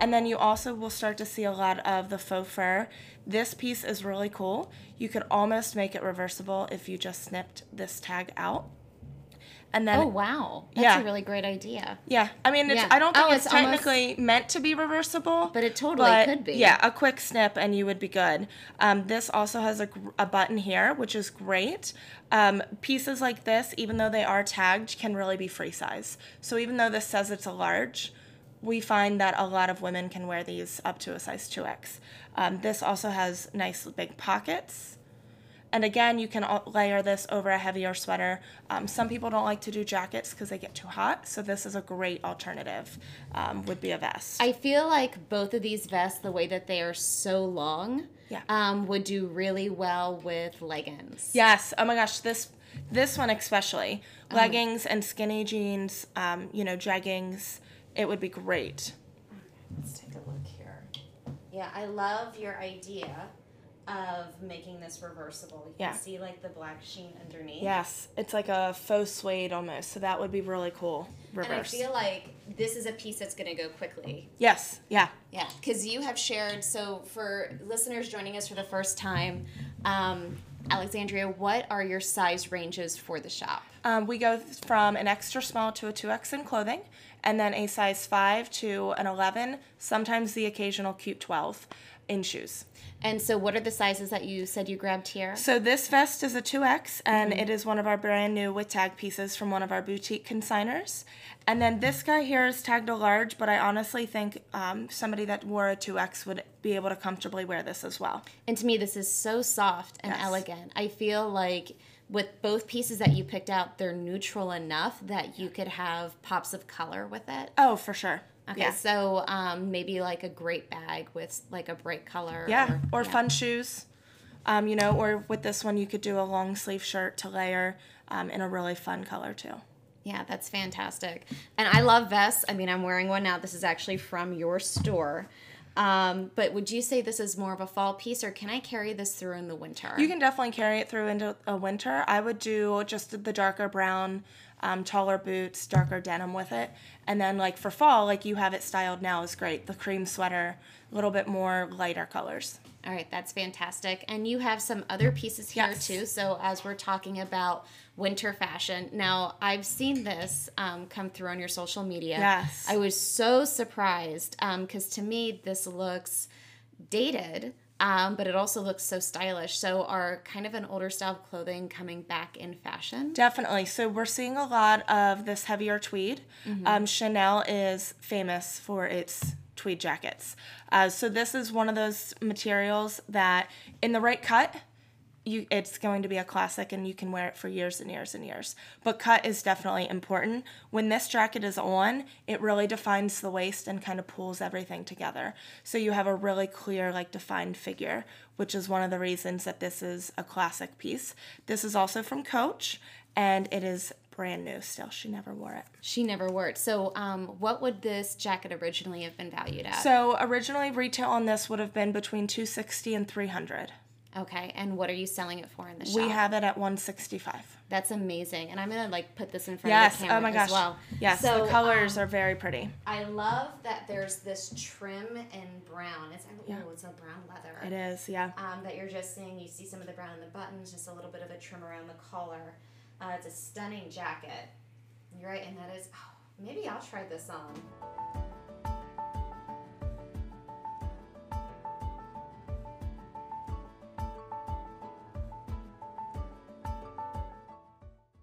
And then you also will start to see a lot of the faux fur. This piece is really cool. You could almost make it reversible if you just snipped this tag out. And then Oh wow, that's Yeah. a really great idea. yeah, I mean, it's, Yeah. I don't think Oh, it's, it's almost- technically meant to be reversible, But it totally but could be. Yeah, a quick snip and you would be good. Um, this also has a, a button here, which is great. Um, pieces like this, even though they are tagged, can really be free size. So even though this says it's a large, we find that a lot of women can wear these up to a size 2X. Um, this also has nice big pockets. And again, you can layer this over a heavier sweater. Um, some people don't like to do jackets because they get too hot, so this is a great alternative. Um, would be a vest. I feel like both of these vests, the way that they are so long, Yeah. um, would do really well with leggings. yes. Oh my gosh, this this one especially leggings and skinny jeans. Um, you know, jeggings. It would be great. Let's take a look here. Yeah, I love your idea of making this reversible. You Yeah. can see like the black sheen underneath. Yes, it's like a faux suede almost, so that would be really cool. And I feel like this is a piece that's going to go quickly. yes. Yeah. Yeah, because you have shared. So for listeners joining us for the first time, um, Alexandria, what are your size ranges for the shop? Um, we go from an extra small to a 2X in clothing, and then a size 5 to an 11, sometimes the occasional cute 12 in shoes. And so, what are the sizes that you said you grabbed here? So this vest is a 2X, and it is one of our brand new with tag pieces from one of our boutique consigners. And then this guy here is tagged a large, but I honestly think um, somebody that wore a 2X would be able to comfortably wear this as well. And to me, this is so soft and Yes. elegant. I feel like with both pieces that you picked out, they're neutral enough that you could have pops of color with it. Oh, for sure. Okay, Yeah. so um, maybe like a great bag with like a bright color. Yeah, or, yeah. fun shoes. Um, you know, or with this one, you could do a long sleeve shirt to layer um, in a really fun color too. Yeah, that's fantastic. And I love vests. I mean, I'm wearing one now. This is actually from your store. Um, but would you say this is more of a fall piece, or can I carry this through in the winter? You can definitely carry it through into a winter. I would do just the darker brown, um, taller boots, darker denim with it. And then, like for fall, like you have it styled now is great. The cream sweater, a little bit more lighter colors. All right, that's fantastic. And you have some other pieces here Yes. too. So as we're talking about winter fashion, now I've seen this um, come through on your social media. Yes. I was so surprised because to me this looks dated, um, but it also looks so stylish. So are kind of an older style of clothing coming back in fashion? Definitely. So we're seeing a lot of this heavier tweed. Um, Chanel is famous for its tweed jackets. Uh, so this is one of those materials that, in the right cut, you it's going to be a classic and you can wear it for years and years and years. But cut is definitely important. When this jacket is on, it really defines the waist and kind of pulls everything together. So you have a really clear like defined figure, which is one of the reasons that this is a classic piece. This is also from Coach and it is brand new still. She never wore it. She never wore it. So um, what would this jacket originally have been valued at? So originally retail on this would have been between 260 and 300. Okay, and what are you selling it for in the shop? We have it at 165. That's amazing, and I'm gonna like put this in front Yes. of the camera Oh my gosh. as well. Yes. So, the colors um, are very pretty. I love that there's this trim in brown. It's Yeah. oh, it's a brown leather. It is. Yeah. Um, that you're just seeing. You see some of the brown in the buttons, just a little bit of a trim around the collar. Uh, it's a stunning jacket. You're right, and that is. Oh, maybe I'll try this on.